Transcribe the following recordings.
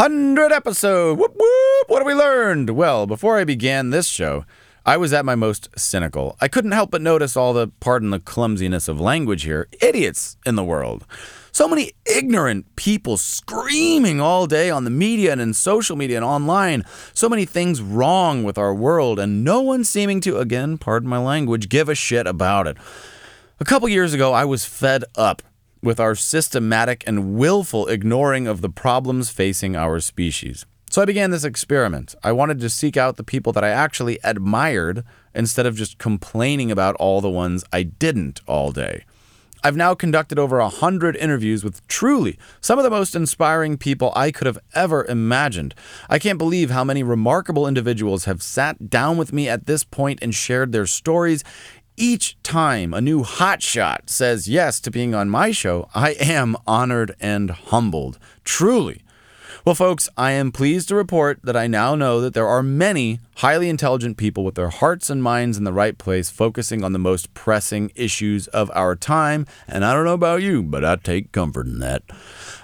100 episode. Whoop whoop. What have we learned? Well, before I began this show, I was at my most cynical. I couldn't help but notice all the, pardon the clumsiness of language here, idiots in the world. So many ignorant people screaming all day on the media and in social media and online. So many things wrong with our world, and no one seeming to, again, pardon my language, give a shit about it. A couple years ago, I was fed up with our systematic and willful ignoring of the problems facing our species. So I began this experiment. I wanted to seek out the people that I actually admired instead of just complaining about all the ones I didn't all day. I've now conducted over a hundred interviews with truly some of the most inspiring people I could have ever imagined. I can't believe how many remarkable individuals have sat down with me at this point and shared their stories. Each time a new hotshot says yes to being on my show, I am honored and humbled. Truly. Well, folks, I am pleased to report that I now know that there are many highly intelligent people with their hearts and minds in the right place, focusing on the most pressing issues of our time. And I don't know about you, but I take comfort in that.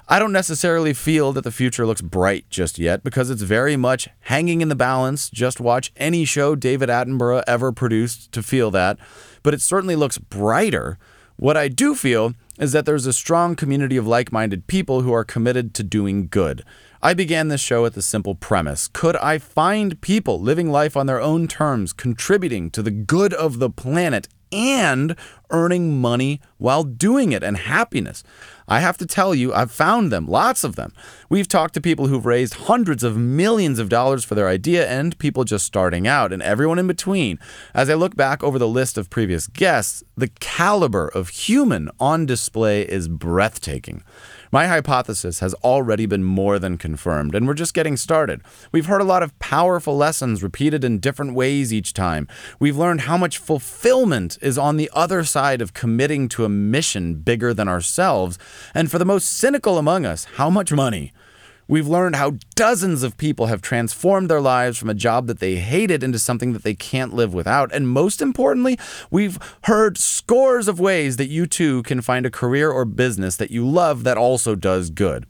I don't necessarily feel that the future looks bright just yet because it's very much hanging in the balance. Just watch any show David Attenborough ever produced to feel that. But it certainly looks brighter. What I do feel is that there's a strong community of like minded people who are committed to doing good. I began this show with the simple premise Could I find people living life on their own terms, contributing to the good of the planet and earning money while doing it and happiness? I have to tell you, I've found them, lots of them. We've talked to people who've raised hundreds of millions of dollars for their idea and people just starting out and everyone in between. As I look back over the list of previous guests, the caliber of human on display is breathtaking. My hypothesis has already been more than confirmed, and we're just getting started. We've heard a lot of powerful lessons repeated in different ways each time. We've learned how much fulfillment is on the other side of committing to a mission bigger than ourselves, and for the most cynical among us, how much money. We've learned how dozens of people have transformed their lives from a job that they hated into something that they can't live without. And most importantly, we've heard scores of ways that you too can find a career or business that you love that also does good.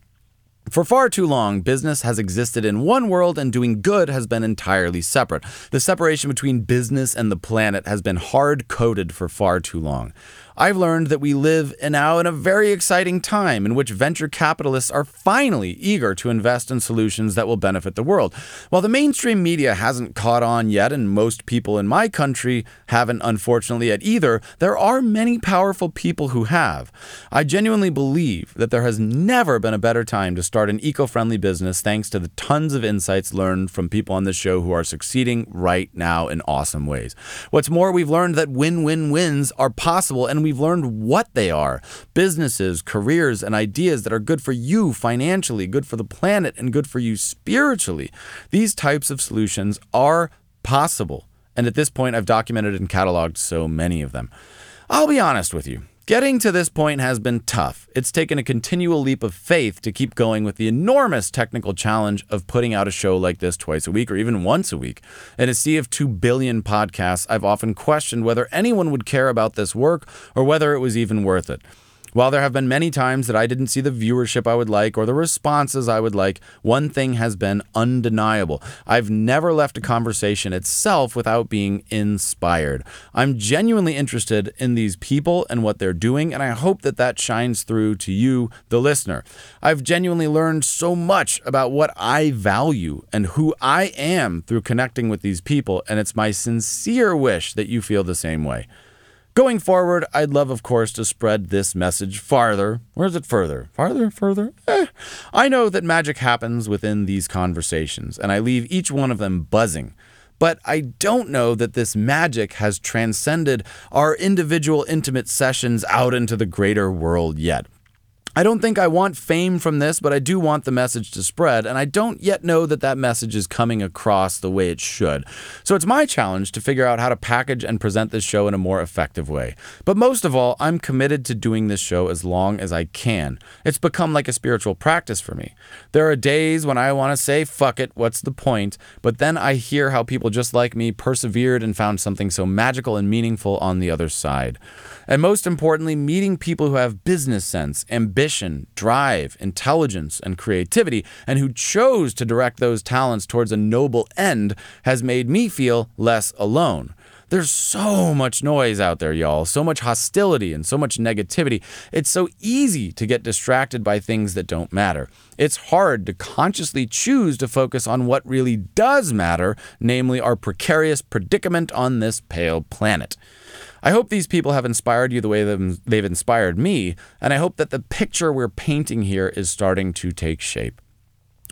For far too long, business has existed in one world and doing good has been entirely separate. The separation between business and the planet has been hard coded for far too long. I've learned that we live now in a very exciting time in which venture capitalists are finally eager to invest in solutions that will benefit the world. While the mainstream media hasn't caught on yet, and most people in my country haven't, unfortunately, yet either, there are many powerful people who have. I genuinely believe that there has never been a better time to start an eco friendly business thanks to the tons of insights learned from people on this show who are succeeding right now in awesome ways. What's more, we've learned that win win wins are possible and we've learned what they are businesses, careers, and ideas that are good for you financially, good for the planet, and good for you spiritually. These types of solutions are possible. And at this point, I've documented and cataloged so many of them. I'll be honest with you. Getting to this point has been tough. It's taken a continual leap of faith to keep going with the enormous technical challenge of putting out a show like this twice a week or even once a week. In a sea of 2 billion podcasts, I've often questioned whether anyone would care about this work or whether it was even worth it. While there have been many times that I didn't see the viewership I would like or the responses I would like, one thing has been undeniable. I've never left a conversation itself without being inspired. I'm genuinely interested in these people and what they're doing, and I hope that that shines through to you, the listener. I've genuinely learned so much about what I value and who I am through connecting with these people, and it's my sincere wish that you feel the same way. Going forward, I'd love, of course, to spread this message farther. Where is it further? Farther? Further? Eh. I know that magic happens within these conversations, and I leave each one of them buzzing. But I don't know that this magic has transcended our individual intimate sessions out into the greater world yet. I don't think I want fame from this, but I do want the message to spread, and I don't yet know that that message is coming across the way it should. So it's my challenge to figure out how to package and present this show in a more effective way. But most of all, I'm committed to doing this show as long as I can. It's become like a spiritual practice for me. There are days when I want to say, fuck it, what's the point? But then I hear how people just like me persevered and found something so magical and meaningful on the other side. And most importantly, meeting people who have business sense, ambition, ambition, drive, intelligence, and creativity, and who chose to direct those talents towards a noble end, has made me feel less alone. There's so much noise out there, y'all, so much hostility and so much negativity. It's so easy to get distracted by things that don't matter. It's hard to consciously choose to focus on what really does matter, namely our precarious predicament on this pale planet. I hope these people have inspired you the way they've inspired me, and I hope that the picture we're painting here is starting to take shape.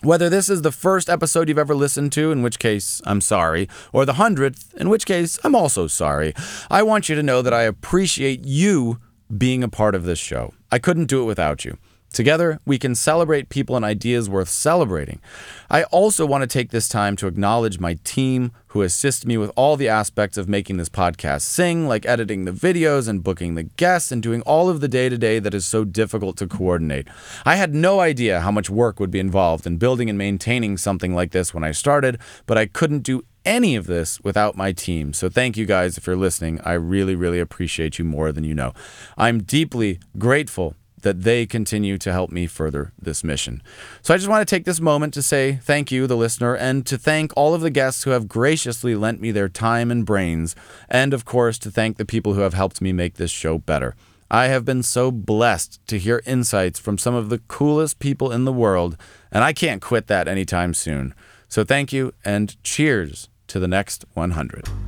Whether this is the first episode you've ever listened to, in which case I'm sorry, or the hundredth, in which case I'm also sorry, I want you to know that I appreciate you being a part of this show. I couldn't do it without you. Together, we can celebrate people and ideas worth celebrating. I also want to take this time to acknowledge my team who assist me with all the aspects of making this podcast sing, like editing the videos and booking the guests and doing all of the day to day that is so difficult to coordinate. I had no idea how much work would be involved in building and maintaining something like this when I started, but I couldn't do any of this without my team. So thank you guys if you're listening. I really, really appreciate you more than you know. I'm deeply grateful that they continue to help me further this mission. So I just want to take this moment to say thank you, the listener, and to thank all of the guests who have graciously lent me their time and brains, and of course, to thank the people who have helped me make this show better. I have been so blessed to hear insights from some of the coolest people in the world, and I can't quit that anytime soon. So thank you, and cheers to the next 100.